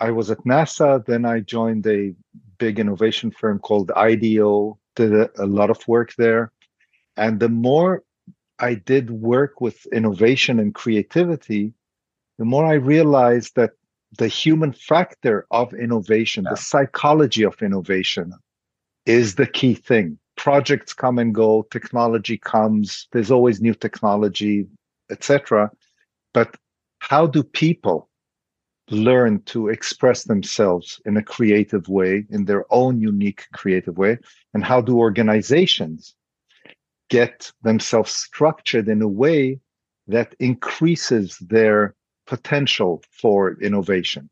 I was at NASA. Then I joined a big innovation firm called IDEO, did a, a lot of work there. And the more I did work with innovation and creativity, the more I realized that the human factor of innovation, yeah. the psychology of innovation, is the key thing. Projects come and go, technology comes, there's always new technology, etc. But how do people learn to express themselves in a creative way, in their own unique creative way? And how do organizations get themselves structured in a way that increases their potential for innovation?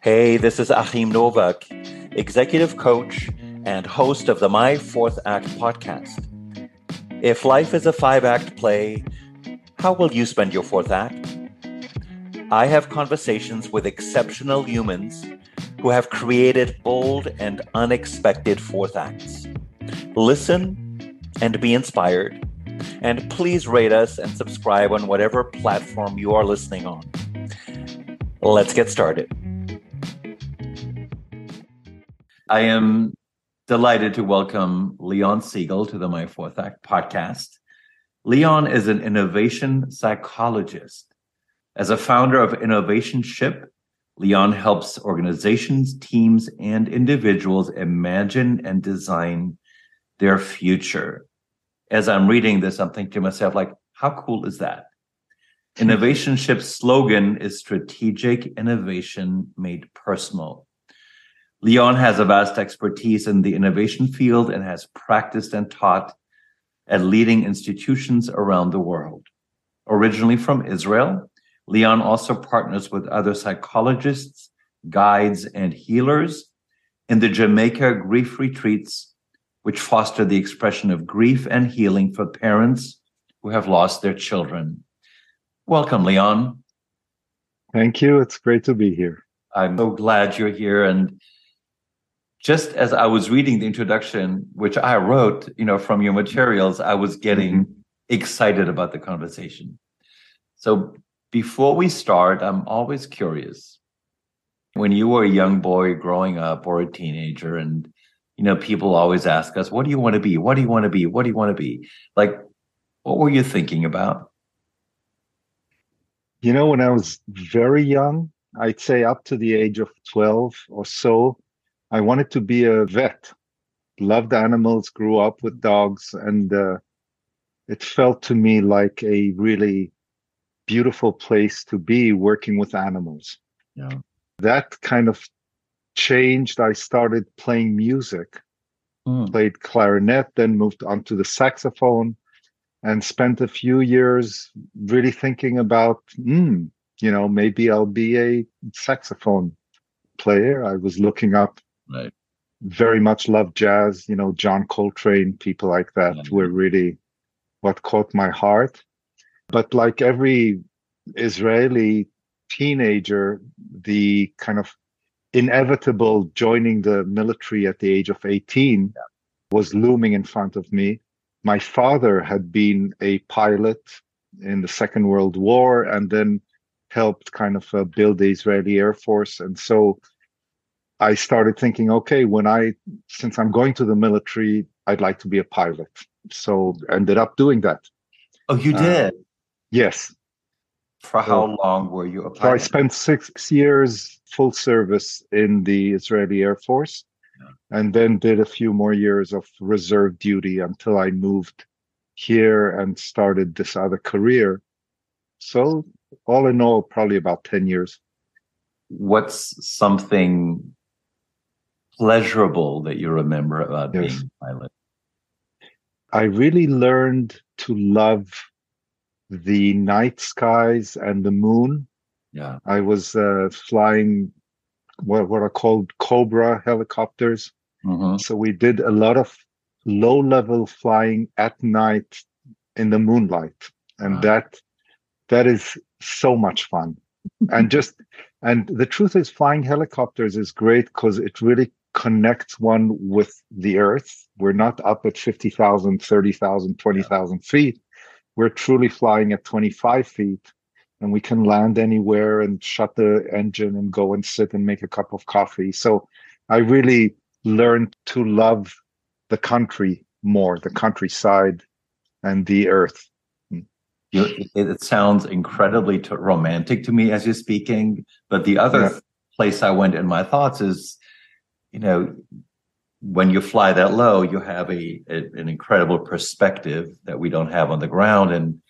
Hey, this is Achim Nowak, executive coach and host of the My Fourth Act podcast. If life is a five act play, how will you spend your fourth act? I have conversations with exceptional humans who have created bold and unexpected fourth acts. Listen and be inspired. And please rate us and subscribe on whatever platform you are listening on. Let's get started. I am delighted to welcome Leon Segal to the My Fourth Act podcast. Leon is an innovation psychologist. As a founder of Innovationship, Leon helps organizations, teams, and individuals imagine and design their future. As I'm reading this, I'm thinking to myself, like, how cool is that? Innovationship's slogan is strategic innovation made personal. Leon has a vast expertise in the innovation field and has practiced and taught at leading institutions around the world. Originally from Israel, Leon also partners with other psychologists, guides, and healers in the Jamaica grief retreats, which foster the expression of grief and healing for parents who have lost their children. Welcome, Leon. Thank you. It's great to be here. I'm so glad you're here. And just as I was reading the introduction, which I wrote, you know, from your materials, I was getting mm-hmm. excited about the conversation. So before we start, I'm always curious. When you were a young boy growing up or a teenager, and you know, people always ask us, what do you want to be? What do you want to be? What do you want to be? Like, what were you thinking about? You know, when I was very young, I'd say up to the age of 12 or so, I wanted to be a vet. Loved animals, grew up with dogs, and uh, it felt to me like a really beautiful place to be working with animals. Yeah. That kind of changed. I started playing music, mm. played clarinet, then moved on to the saxophone, and spent a few years really thinking about, mm, you know, maybe I'll be a saxophone player. I was looking up Right. Very much love jazz, you know, John Coltrane, people like that yeah. were really what caught my heart. But like every Israeli teenager, the kind of inevitable joining the military at the age of 18 yeah. was looming in front of me. My father had been a pilot in the Second World War and then helped kind of uh, build the Israeli Air Force. And so I started thinking, okay, when I, since I'm going to the military, I'd like to be a pilot. So ended up doing that. Oh, you uh, did? Uh, yes. For how so, long were you a pilot? So I spent six years full service in the Israeli Air Force yeah. and then did a few more years of reserve duty until I moved here and started this other career. So all in all, probably about 10 years. What's something pleasurable that you remember about yes. being a pilot? I really learned to love the night skies and the moon. Yeah. I was uh, flying what, what are called Cobra helicopters. Mm-hmm. So we did a lot of low level flying at night in the moonlight. And wow. that that is so much fun. and just and the truth is flying helicopters is great because it really connects one with the earth. We're not up at 50,000, 30,000, 20,000 feet. We're truly flying at 25 feet. and we can land anywhere and shut the engine and go and sit and make a cup of coffee. So I really learned to love the country more, the countryside and the earth. You, it, sounds incredibly romantic to me as you're speaking, but the other yeah. place I went in my thoughts is, you know, when you fly that low, you have a, a, an incredible perspective that we don't have on the ground, and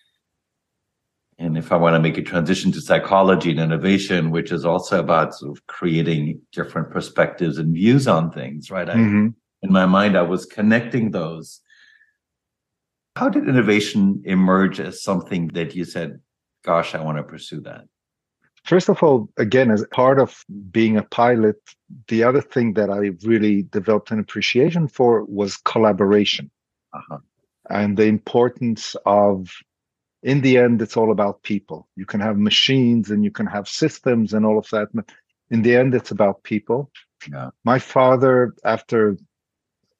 and if I want to make a transition to psychology and innovation, which is also about sort of creating different perspectives and views on things, right? I, mm-hmm. In my mind, I was connecting those. How did innovation emerge as something that you said, gosh, I want to pursue that? First of all, again, as part of being a pilot, the other thing that I really developed an appreciation for was collaboration uh-huh. and the importance of in the end, it's all about people. You can have machines and you can have systems and all of that. But in the end, it's about people. Yeah. My father, after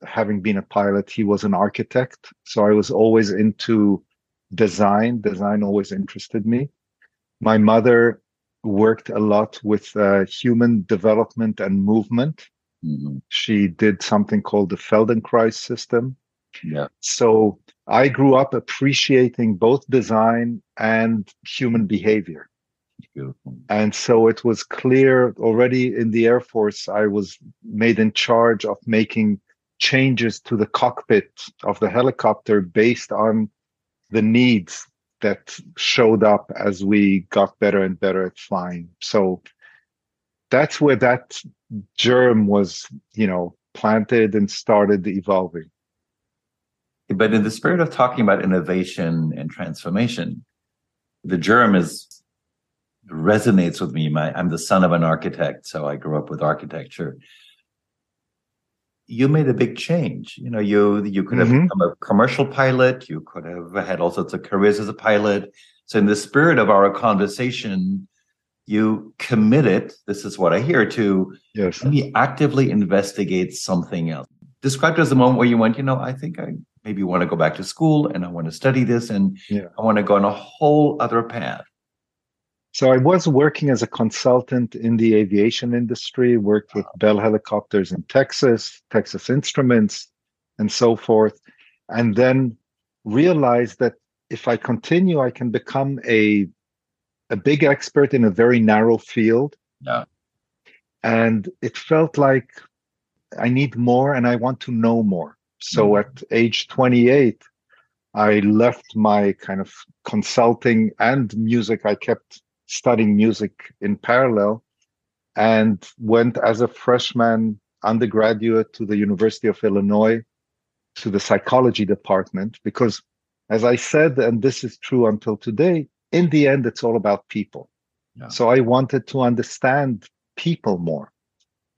having been a pilot, he was an architect. So I was always into design. Design always interested me. My mother worked a lot with uh, human development and movement. Mm-hmm. She did something called the Feldenkrais system. Yeah. So I grew up appreciating both design and human behavior. Beautiful. And so it was clear already in the Air Force, I was made in charge of making changes to the cockpit of the helicopter based on the needs that showed up as we got better and better at flying. So that's where that germ was, you know, planted and started evolving. But in the spirit of talking about innovation and transformation, the germ is resonates with me. My, I'm the son of an architect, so I grew up with architecture. You made a big change. You know, you you could have mm-hmm. become a commercial pilot. You could have had all sorts of careers as a pilot. So, in the spirit of our conversation, you committed. This is what I hear to. Yes. Me actively investigate something else. Described as the moment where you went. You know, I think I maybe want to go back to school and I want to study this and yeah. I want to go on a whole other path. So I was working as a consultant in the aviation industry, worked with Bell helicopters in Texas, Texas Instruments, and so forth. And then realized that if I continue, I can become a a big expert in a very narrow field. Yeah. And it felt like I need more and I want to know more. So mm-hmm. at age 28, I left my kind of consulting and music. I kept studying music in parallel and went as a freshman undergraduate to the University of Illinois to the psychology department because as I said, and this is true until today, in the end, it's all about people. Yeah. So I wanted to understand people more.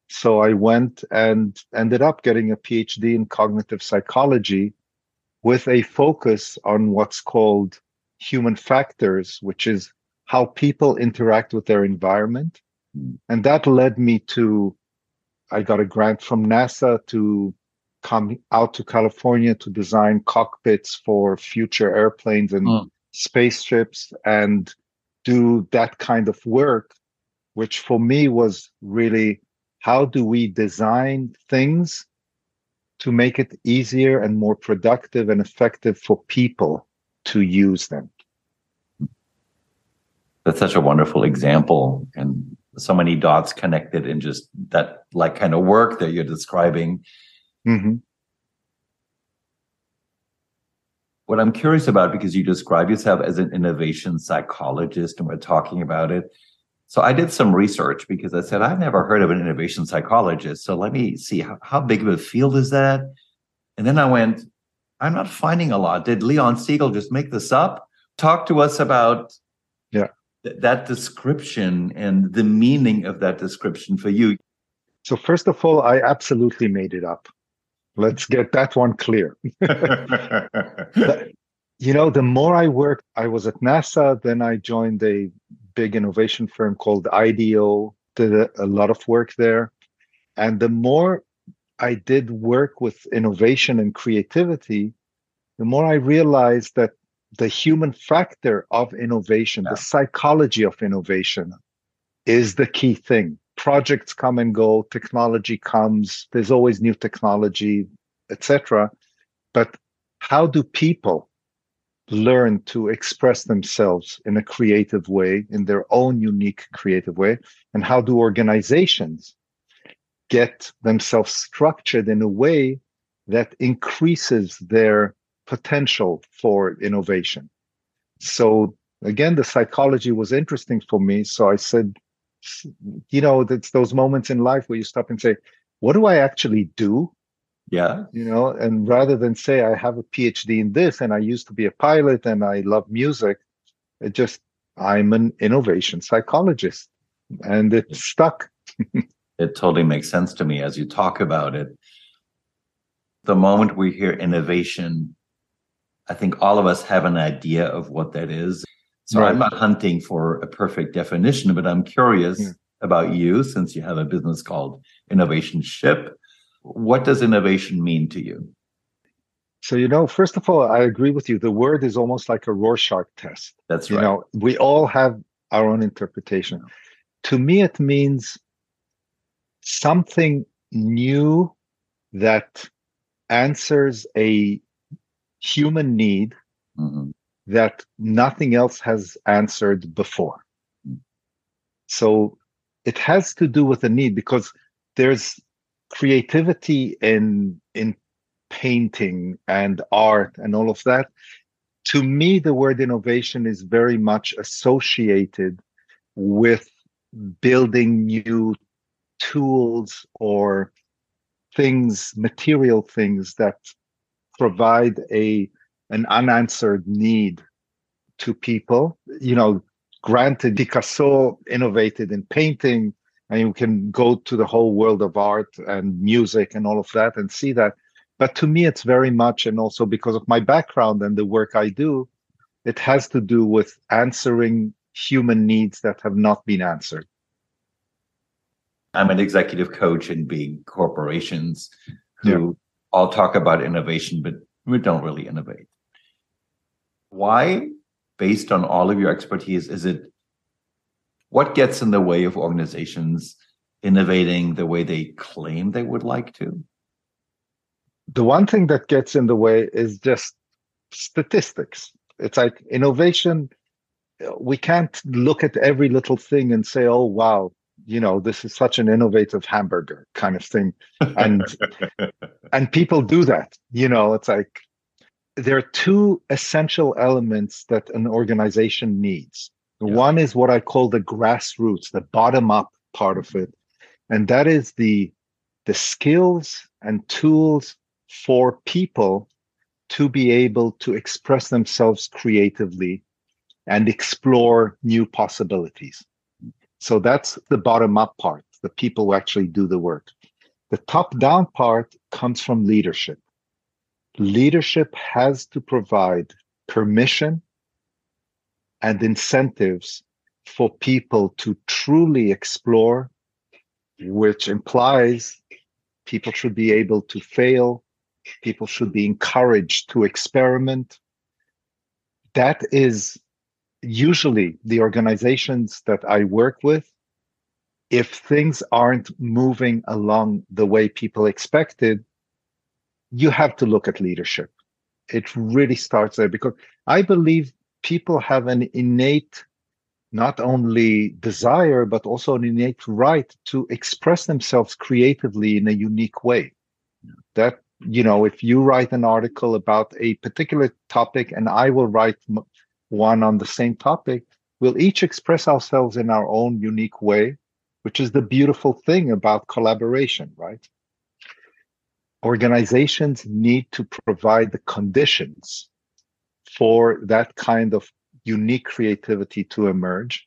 So I went and ended up getting a PhD in cognitive psychology with a focus on what's called human factors, which is how people interact with their environment. And that led me to, I got a grant from NASA to come out to California to design cockpits for future airplanes and mm. spaceships and do that kind of work, which for me was really how do we design things to make it easier and more productive and effective for people to use them that's such a wonderful example and so many dots connected in just that like kind of work that you're describing mm-hmm. what i'm curious about because you describe yourself as an innovation psychologist and we're talking about it so I did some research because I said, I've never heard of an innovation psychologist. So let me see how, how big of a field is that? And then I went, I'm not finding a lot. Did Leon Segal just make this up? Talk to us about yeah. Th- that description and the meaning of that description for you. So first of all, I absolutely made it up. Let's get that one clear. you know, the more I worked, I was at NASA, then I joined a big innovation firm called IDEO, did a lot of work there. And the more I did work with innovation and creativity, the more I realized that the human factor of innovation, yeah. the psychology of innovation is the key thing. Projects come and go, technology comes, there's always new technology, etc. But how do people learn to express themselves in a creative way, in their own unique creative way? And how do organizations get themselves structured in a way that increases their potential for innovation? So again, the psychology was interesting for me. So I said, you know, it's those moments in life where you stop and say, what do I actually do? Yeah. You know, and rather than say I have a PhD in this and I used to be a pilot and I love music, it just I'm an innovation psychologist and it stuck. it totally makes sense to me as you talk about it. The moment we hear innovation, I think all of us have an idea of what that is. So right. I'm not hunting for a perfect definition, but I'm curious yeah. about you since you have a business called Innovationship what does innovation mean to you? So, you know, first of all, I agree with you. The word is almost like a Rorschach test. That's right. You know, we all have our own interpretation. Yeah. To me, it means something new that answers a human need mm-hmm. that nothing else has answered before. Mm-hmm. So it has to do with a need because there's creativity in in painting and art and all of that to me the word innovation is very much associated with building new tools or things material things that provide a an unanswered need to people you know granted picasso innovated in painting and you can go to the whole world of art and music and all of that and see that but to me it's very much and also because of my background and the work i do it has to do with answering human needs that have not been answered i'm an executive coach in big corporations who yeah. All talk about innovation but we don't really innovate why based on all of your expertise is it what gets in the way of organizations innovating the way they claim they would like to? The one thing that gets in the way is just statistics. It's like innovation. We can't look at every little thing and say, oh, wow, you know, this is such an innovative hamburger kind of thing. And and people do that. You know, it's like there are two essential elements that an organization needs. Yeah. One is what I call the grassroots, the bottom up part of it. And that is the the skills and tools for people to be able to express themselves creatively and explore new possibilities. So that's the bottom up part, the people who actually do the work. The top down part comes from leadership. Leadership has to provide permission and incentives for people to truly explore, which implies people should be able to fail, people should be encouraged to experiment. That is usually the organizations that I work with. If things aren't moving along the way people expected, you have to look at leadership. It really starts there because I believe people have an innate not only desire but also an innate right to express themselves creatively in a unique way that you know if you write an article about a particular topic and i will write one on the same topic we'll each express ourselves in our own unique way which is the beautiful thing about collaboration right organizations need to provide the conditions for that kind of unique creativity to emerge.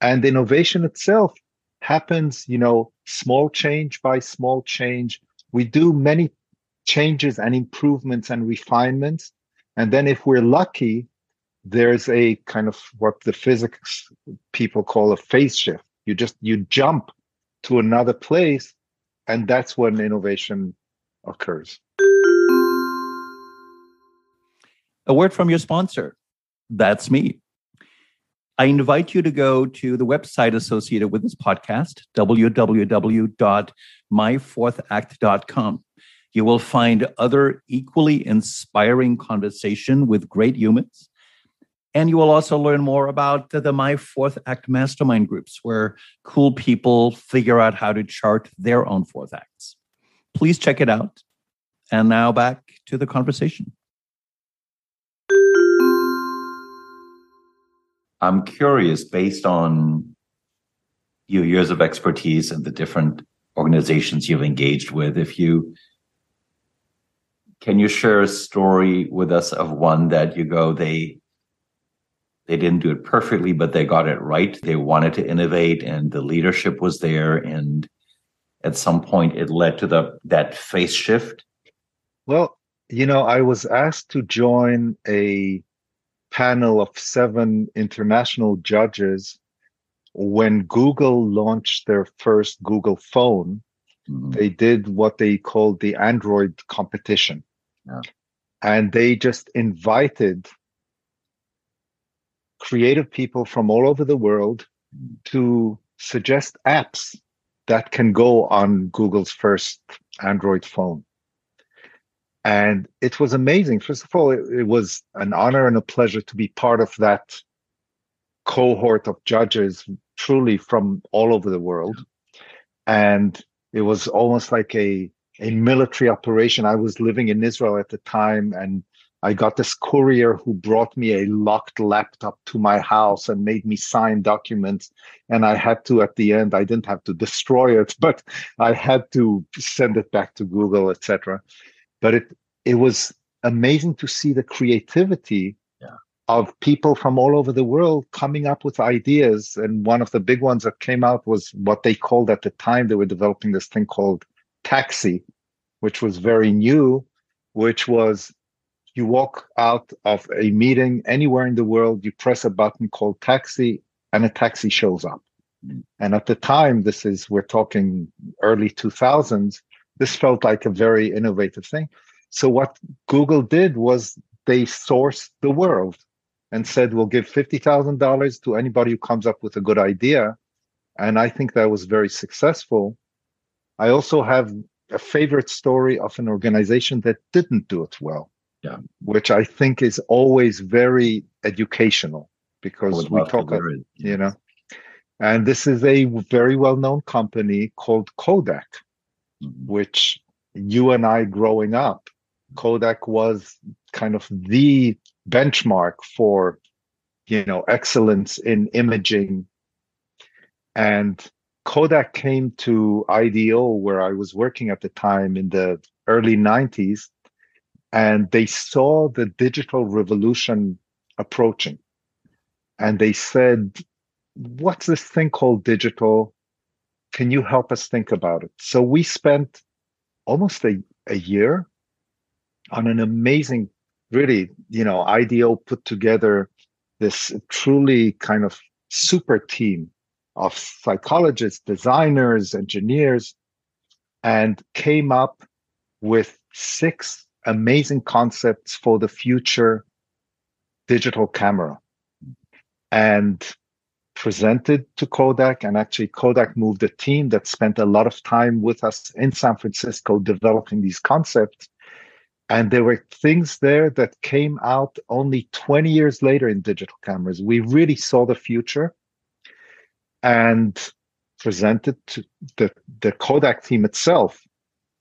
And innovation itself happens, you know, small change by small change. We do many changes and improvements and refinements. And then if we're lucky, there's a kind of what the physics people call a phase shift. You just you jump to another place, and that's when innovation occurs. A word from your sponsor. That's me. I invite you to go to the website associated with this podcast, www.myfourthact.com. You will find other equally inspiring conversation with great humans. And you will also learn more about the, My Fourth Act mastermind groups, where cool people figure out how to chart their own fourth acts. Please check it out. And now back to the conversation. I'm curious, based on your years of expertise and the different organizations you've engaged with, if you can you share a story with us of one that you go they they didn't do it perfectly but they got it right they wanted to innovate and the leadership was there and at some point it led to the that phase shift well you know i was asked to join a panel of seven international judges when google launched their first google phone mm-hmm. they did what they called the android competition yeah. and they just invited creative people from all over the world to suggest apps that can go on Google's first Android phone. And it was amazing. First of all, it, it, was an honor and a pleasure to be part of that cohort of judges, truly from all over the world. And it was almost like a, a military operation. I was living in Israel at the time, and I got this courier who brought me a locked laptop to my house and made me sign documents. And I had to, at the end, I didn't have to destroy it, but I had to send it back to Google, etc. But it it was amazing to see the creativity yeah. of people from all over the world coming up with ideas. And one of the big ones that came out was what they called at the time they were developing this thing called taxi, which was very new, which was you walk out of a meeting anywhere in the world, you press a button called taxi, and a taxi shows up. And at the time, this is, we're talking early 2000s, this felt like a very innovative thing. So, what Google did was they sourced the world and said, we'll give $50,000 to anybody who comes up with a good idea. And I think that was very successful. I also have a favorite story of an organization that didn't do it well yeah. which I think is always very educational because we talk, about, you know, and this is a very well known company called Kodak, mm-hmm. which you and I growing up, Kodak was kind of the benchmark for, you know, excellence in imaging. And Kodak came to IDEO, where I was working at the time in the early 90s, and they saw the digital revolution approaching. And they said what's this thing called digital? Can you help us think about it? So we spent almost a, a year on an amazing really you know IDEO put together this truly kind of super team of psychologists designers engineers and came up with six amazing concepts for the future digital camera and presented to Kodak. And actually, Kodak moved a team that spent a lot of time with us in San Francisco developing these concepts. And there were things there that came out only 20 years later in digital cameras. We really saw the future and presented to the, the Kodak team itself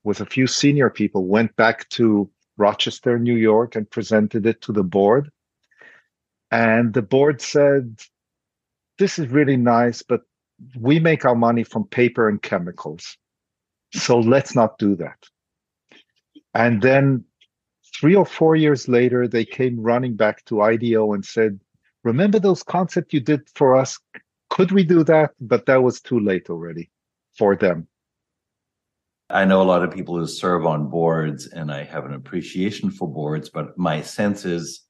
with a few senior people, went back to Rochester, New York, and presented it to the board. And the board said, This is really nice, but we make our money from paper and chemicals. So let's not do that. And then three or four years later, they came running back to IDEO and said, Remember those concepts you did for us? Could we do that? But that was too late already for them. I know a lot of people who serve on boards and I have an appreciation for boards, but my sense is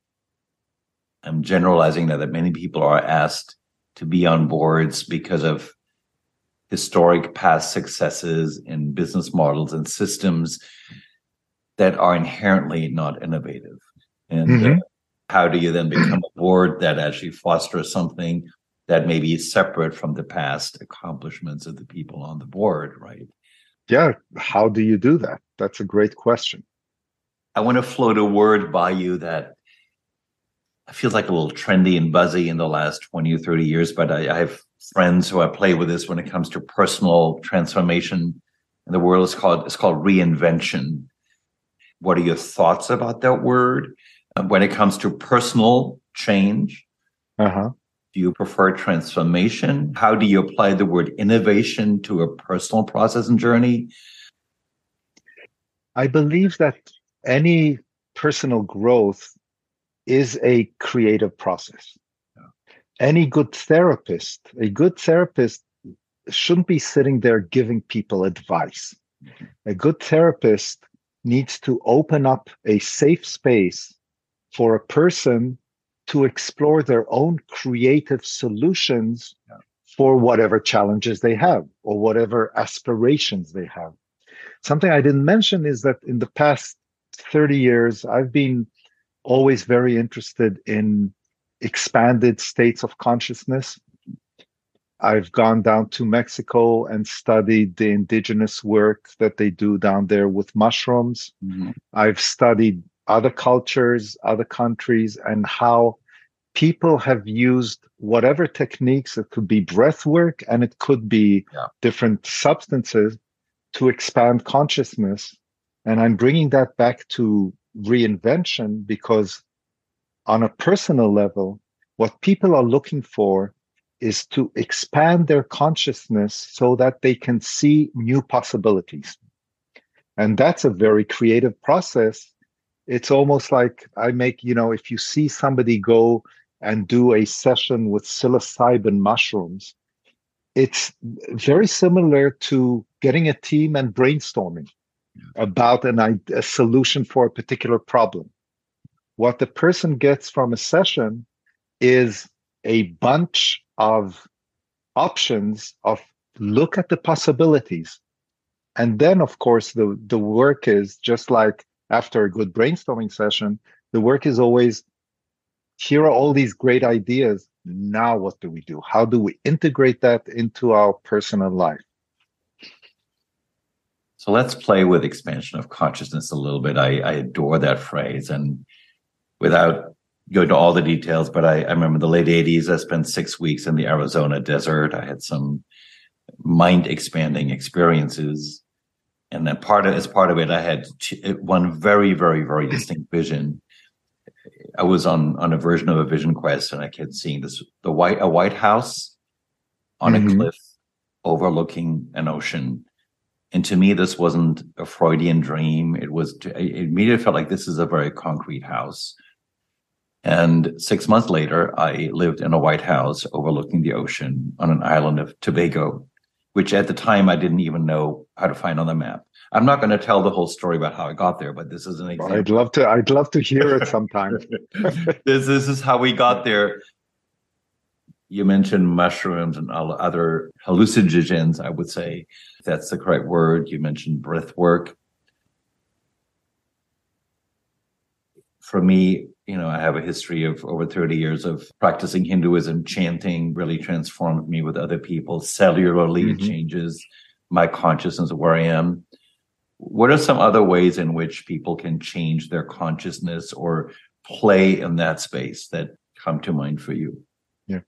I'm generalizing now that many people are asked to be on boards because of historic past successes in business models and systems that are inherently not innovative. And mm-hmm. uh, how do you then become a board that actually fosters something that may be separate from the past accomplishments of the people on the board, right? Yeah. How do you do that? That's a great question. I want to float a word by you that feels like a little trendy and buzzy in the last 20 or 30 years, but I, I have friends who I play with this when it comes to personal transformation in the world. It's called it's called reinvention. What are your thoughts about that word? Uh, when it comes to personal change, uh-huh. Do you prefer transformation? How do you apply the word innovation to a personal process and journey? I believe that any personal growth is a creative process. Yeah. Any good therapist, a good therapist shouldn't be sitting there giving people advice. Mm-hmm. A good therapist needs to open up a safe space for a person to explore their own creative solutions yeah. for whatever challenges they have or whatever aspirations they have. Something I didn't mention is that in the past 30 years, I've been always very interested in expanded states of consciousness. I've gone down to Mexico and studied the indigenous work that they do down there with mushrooms. Mm-hmm. I've studied other cultures, other countries, and how people have used whatever techniques, it could be breath work and it could be yeah. different substances to expand consciousness. And I'm bringing that back to reinvention because on a personal level, what people are looking for is to expand their consciousness so that they can see new possibilities. And that's a very creative process. It's almost like I make, you know, if you see somebody go and do a session with psilocybin mushrooms, it's very similar to getting a team and brainstorming about an, a solution for a particular problem. What the person gets from a session is a bunch of options of look at the possibilities. And then, of course, the, the work is just like after a good brainstorming session, the work is always here are all these great ideas. Now, what do we do? How do we integrate that into our personal life? So let's play with expansion of consciousness a little bit. I, I adore that phrase. And without going to all the details, but I, I remember the late 80s, I spent six weeks in the Arizona desert. I had some mind expanding experiences. And then part of as part of it, I had one very, very, very distinct vision. I was on on a version of a vision quest, and I kept seeing this the white a white house on mm-hmm. a cliff overlooking an ocean and to me, this wasn't a Freudian dream. It was, it immediately felt like this is a very concrete house. And six months later, I lived in a white house overlooking the ocean on an island of Tobago, which at the time I didn't even know how to find on the map. I'm not going to tell the whole story about how I got there, but this is an example. I'd love to. I'd love to hear it sometime. this this is how we got there you mentioned mushrooms and all other hallucinogens, I would say that's the correct word. You mentioned breath work. For me, you know, I have a history of over 30 years of practicing Hinduism. Chanting really transformed me with other people. Cellularly, mm-hmm. it changes my consciousness of where I am. What are some other ways in which people can change their consciousness or play in that space that come to mind for you? Yeah.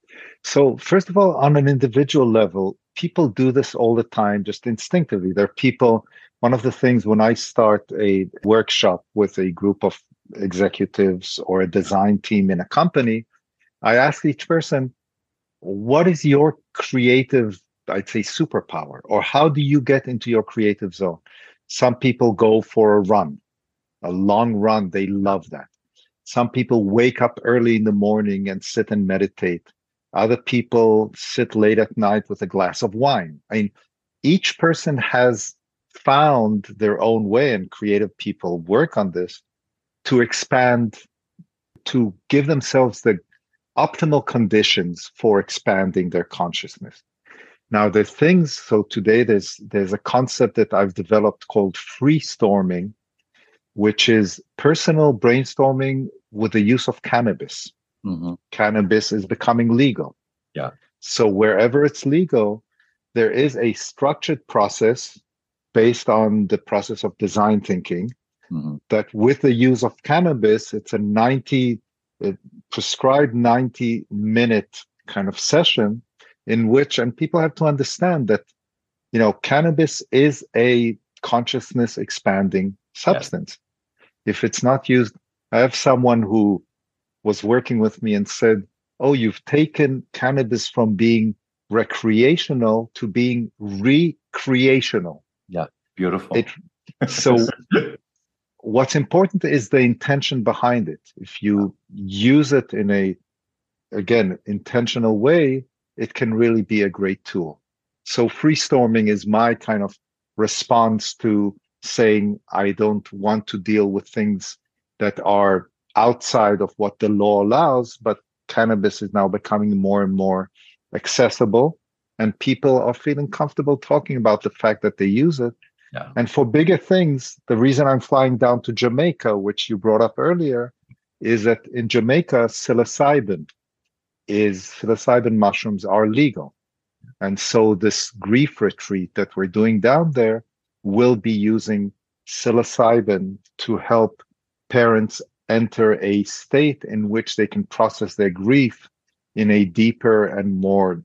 So, first of all, on an individual level, people do this all the time, just instinctively. There are people, one of the things when I start a workshop with a group of executives or a design team in a company, I ask each person, what is your creative, I'd say, superpower? Or how do you get into your creative zone? Some people go for a run, a long run. They love that. Some people wake up early in the morning and sit and meditate. Other people sit late at night with a glass of wine. I mean, each person has found their own way, and creative people work on this to expand, to give themselves the optimal conditions for expanding their consciousness. Now, the things, so today there's there's a concept that I've developed called freestorming, which is personal brainstorming with the use of cannabis. Mm-hmm. Cannabis is becoming legal. Yeah. So wherever it's legal, there is a structured process based on the process of design thinking Mm-hmm. that with the use of cannabis, it's a 90 uh, prescribed 90 minute kind of session in which, and people have to understand that, you know, cannabis is a consciousness expanding substance. If it's not used, I have someone who was working with me and said, Oh, you've taken cannabis from being recreational to being recreational. Yeah, beautiful. It, so what's important is the intention behind it. If you use it in a, again, intentional way, it can really be a great tool. So freestorming is my kind of response to saying, I don't want to deal with things that are outside of what the law allows, but cannabis is now becoming more and more accessible and people are feeling comfortable talking about the fact that they use it Yeah. and for bigger things, the reason I'm flying down to Jamaica, which you brought up earlier, is that in Jamaica, psilocybin is psilocybin mushrooms are legal. And so this grief retreat that we're doing down there will be using psilocybin to help parents enter a state in which they can process their grief in a deeper and more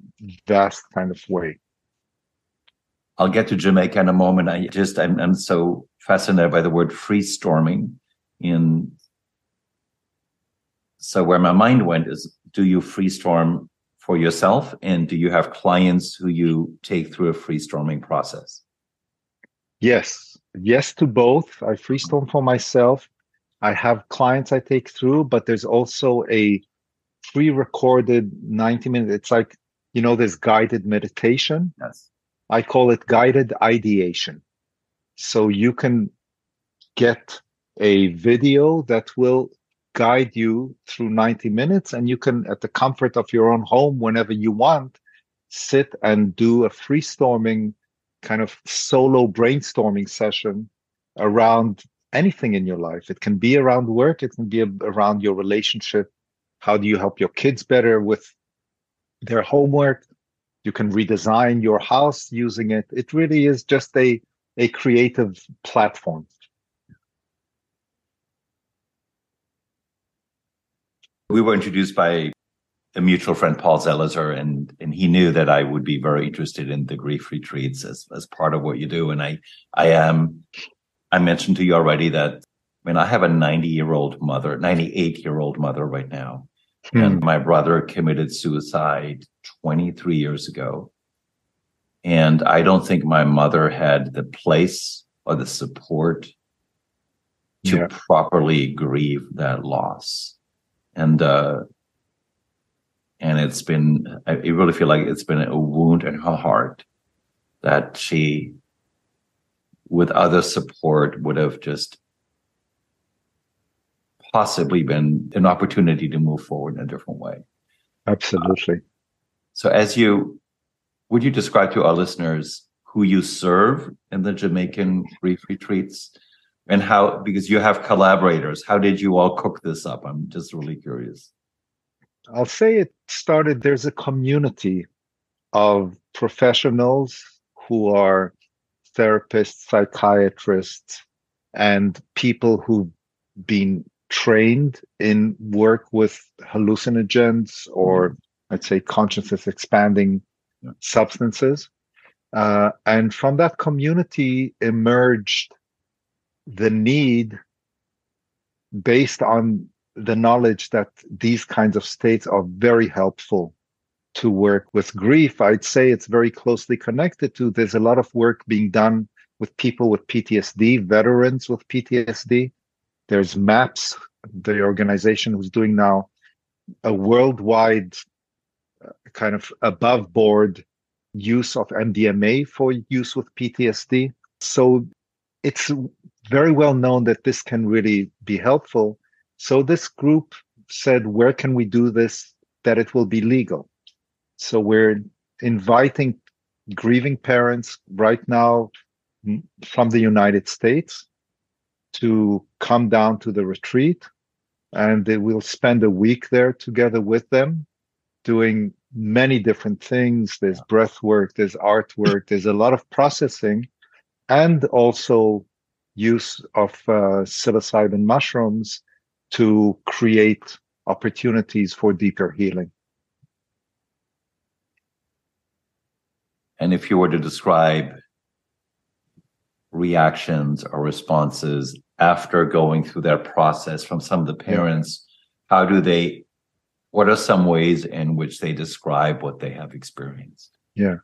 vast kind of way. I'll get to Jamaica in a moment. I just I'm, I'm so fascinated by the word freestorming. In so where my mind went is, do you free storm for yourself, and do you have clients who you take through a freestorming process? Yes, yes to both. I free storm for myself. I have clients I take through, but there's also a pre-recorded 90 minutes. It's like, you know, there's guided meditation. Yes. I call it guided ideation. So you can get a video that will guide you through 90 minutes and you can at the comfort of your own home whenever you want sit and do a freestorming kind of solo brainstorming session around anything in your life. It can be around work it can be around your relationship. How do you help your kids better with their homework you can redesign your house using it it really is just a a creative platform We were introduced by a mutual friend, Paul Zelizer, and and he knew that I would be very interested in the grief retreats as as part of what you do. And I I am I mentioned to you already that I mean I have a 90 year old mother, 98 year old mother right now. Hmm. And my brother committed suicide 23 years ago. And I don't think my mother had the place or the support to Yeah. properly grieve that loss. And uh and it's been I I really feel like it's been a wound in her heart that she with other support would have just possibly been an opportunity to move forward in a different way. absolutely So, as you would you describe to our listeners who you serve in the Jamaican grief retreats and how, because you have collaborators, how did you all cook this up? I'm just really curious. I'll say it started, there's a community of professionals who are therapists, psychiatrists, and people who've been trained in work with hallucinogens or I'd say consciousness expanding Yeah. substances. Uh, and from that community emerged the need based on the knowledge that these kinds of states are very helpful to work with grief. I'd say it's very closely connected to there's a lot of work being done with people with PTSD, veterans with PTSD. There's MAPS, the organization who's doing now a worldwide kind of above board use of MDMA for use with PTSD. So it's very well known that this can really be helpful. So this group said, where can we do this that it will be legal? So we're inviting grieving parents right now from the United States to come down to the retreat and they will spend a week there together with them doing many different things. There's breath work there's artwork there's a lot of processing and also use of uh, psilocybin mushrooms to create opportunities for deeper healing. And if you were to describe reactions or responses after going through that process from some of the parents how do they what are some ways in which they describe what they have experienced yeah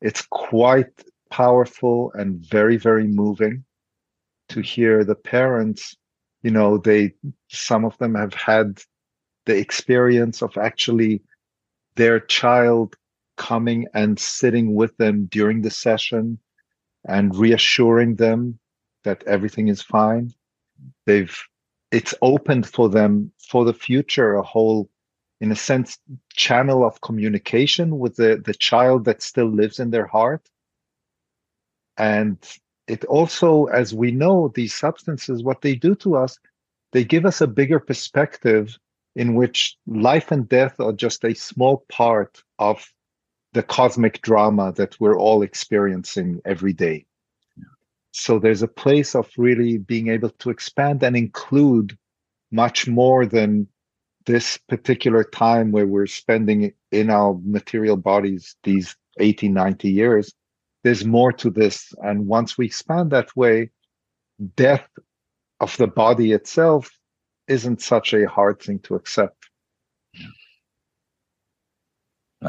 it's quite powerful and very very moving to hear the parents you know they some of them have had the experience of actually their child coming and sitting with them during the session and reassuring them that everything is fine. They've it's opened for them for the future a whole in a sense channel of communication with the the child that still lives in their heart. And it also as we know these substances what they do to us they give us a bigger perspective in which life and death are just a small part of the cosmic drama that we're all experiencing every day so there's a place of really being able to expand and include much more than this particular time where we're spending in our material bodies these 80 90 years. There's more to this. And once we expand that way death of the body itself isn't such a hard thing to accept.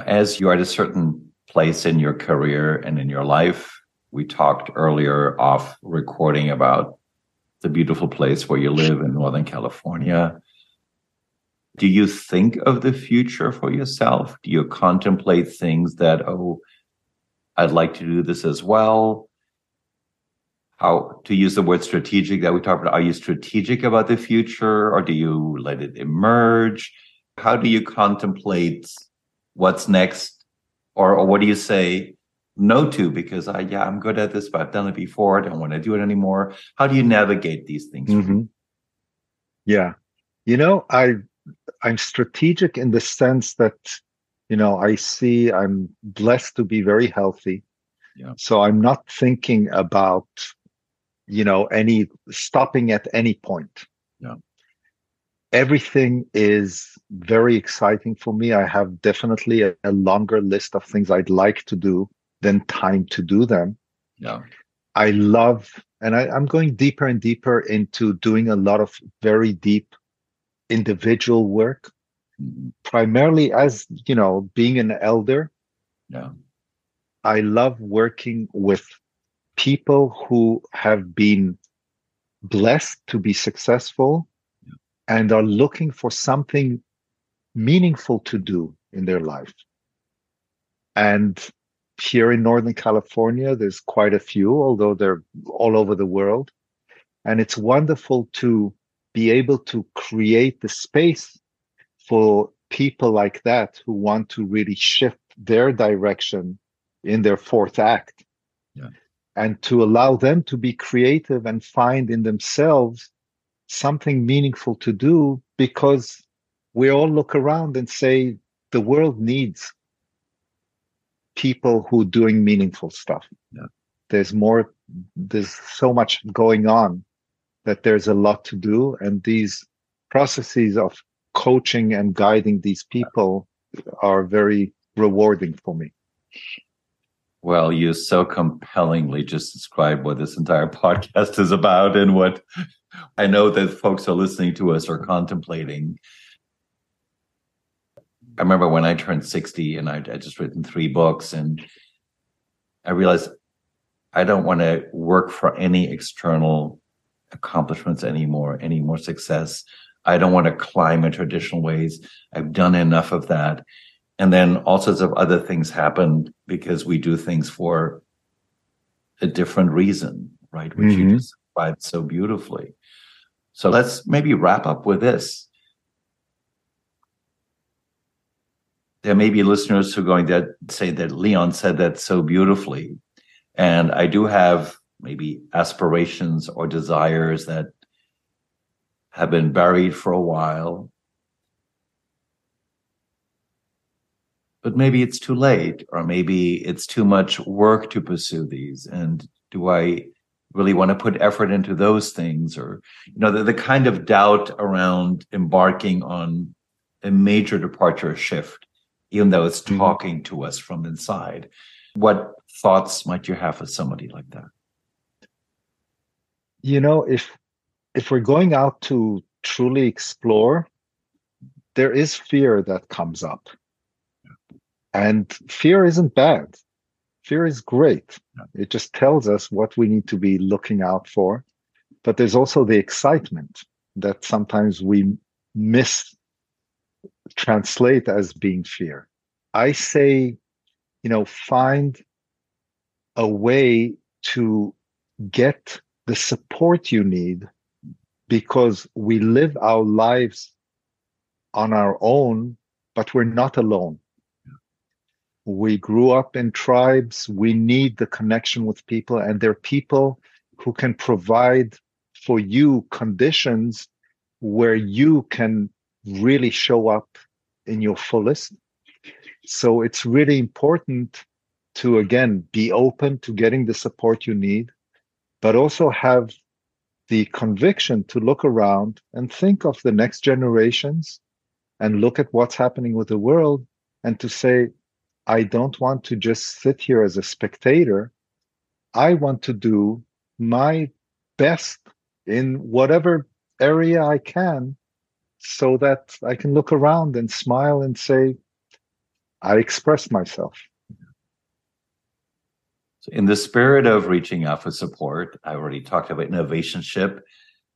As you are at a certain place in your career and in your life we talked earlier off recording about the beautiful place where you live in Northern California. Do you think of the future for yourself? Do you contemplate things that, oh, I'd like to do this as well? How to use the word strategic that we talked about? Are you strategic about the future or do you let it emerge? How do you contemplate what's next? Or, or what do you say? No to because I yeah I'm good at this, but I've done it before. I don't want to do it anymore. How do you navigate these things? Mm-hmm. Yeah, you know I I'm strategic in the sense that you know I see I'm blessed to be very healthy. Yeah. So I'm not thinking about you know any stopping at any point. Yeah. Everything is very exciting for me. I have definitely a, a longer list of things I'd like to do than time to do them. Yeah. I love, and I, I'm going deeper and deeper into doing a lot of very deep individual work, primarily as, you know, being an elder. Yeah. I love working with people who have been blessed to be successful yeah. and are looking for something meaningful to do in their life. And here in Northern California, there's quite a few, although they're all over the world. And it's wonderful to be able to create the space for people like that who want to really shift their direction in their fourth act. Yeah. And to allow them to be creative and find in themselves something meaningful to do because we all look around and say the world needs people who doing meaningful stuff. Yeah. There's more, there's so much going on that there's a lot to do. And these processes of coaching and guiding these people are very rewarding for me. Well, you so compellingly just described what this entire podcast is about and what I know that folks are listening to us are contemplating. I remember when I turned 60 and I had just written three books and I realized I don't want to work for any external accomplishments anymore, any more success. I don't want to climb in traditional ways. I've done enough of that. And then all sorts of other things happen because we do things for a different reason, right? Which mm-hmm. you described so beautifully. So let's maybe wrap up with this. There may be listeners who are going to say that Leon said that so beautifully. And I do have maybe aspirations or desires that have been buried for a while. But maybe it's too late, or maybe it's too much work to pursue these. And do I really want to put effort into those things? Or, you know, the, the kind of doubt around embarking on a major departure shift, even though it's mm-hmm. talking to us from inside. What thoughts might you have of somebody like that? You know, if if we're going out to truly explore, there is fear that comes up. And fear isn't bad. Fear is great. It just tells us what we need to be looking out for. But there's also the excitement that sometimes we miss translate as being fear. I say, you know, find a way to get the support you need because we live our lives on our own, but we're not alone. We grew up in tribes. We need the connection with people, and there are people who can provide for you conditions where you can really show up in your fullest. So it's really important to, again, be open to getting the support you need, but also have the conviction to look around and think of the next generations and look at what's happening with the world and to say, I don't want to just sit here as a spectator. I want to do my best in whatever area I can so that I can look around and smile and say, I express myself. So in the spirit of reaching out for support, I already talked about innovationship,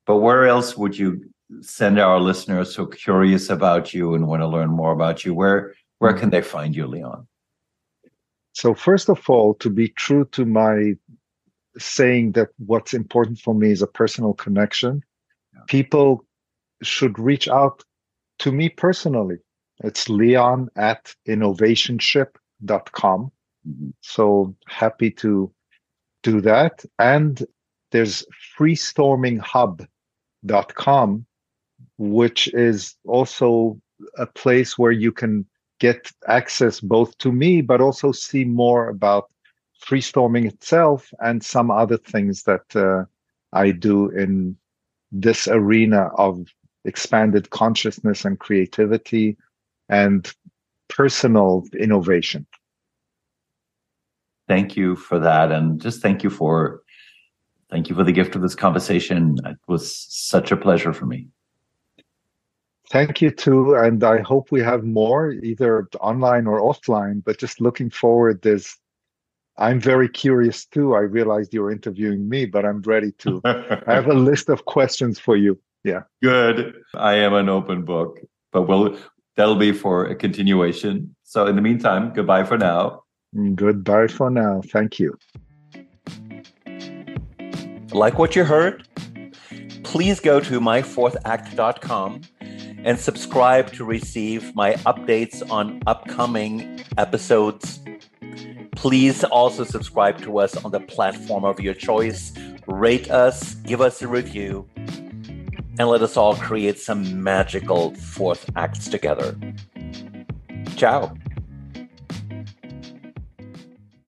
but where else would you send our listeners who are curious about you and want to learn more about you? Where where can they find you, Leon? So first of all, to be true to my saying that what's important for me is a personal connection, yeah. people should reach out to me personally. It's leon at innovationship.com. Mm-hmm. So happy to do that. And there's freestorminghub.com, which is also a place where you can get access both to me, but also see more about freestorming itself and some other things that uh, I do in this arena of expanded consciousness and creativity and personal innovation. Thank you for that and just thank you for thank you for the gift of this conversation. It was such a pleasure for me. Thank you too and i hope we have more either online or offline but just looking forward there's i'm very curious too. I realized you were interviewing me but i'm ready to. I have a list of questions for you yeah good i am an open book but we'll that'll be for a continuation so in the meantime goodbye for now Goodbye for now. Thank you. Like what you heard? Please go to myfourthact.com and subscribe to receive my updates on upcoming episodes. Please also subscribe to us on the platform of your choice. Rate us, give us a review, and let us all create some magical fourth acts together. Ciao.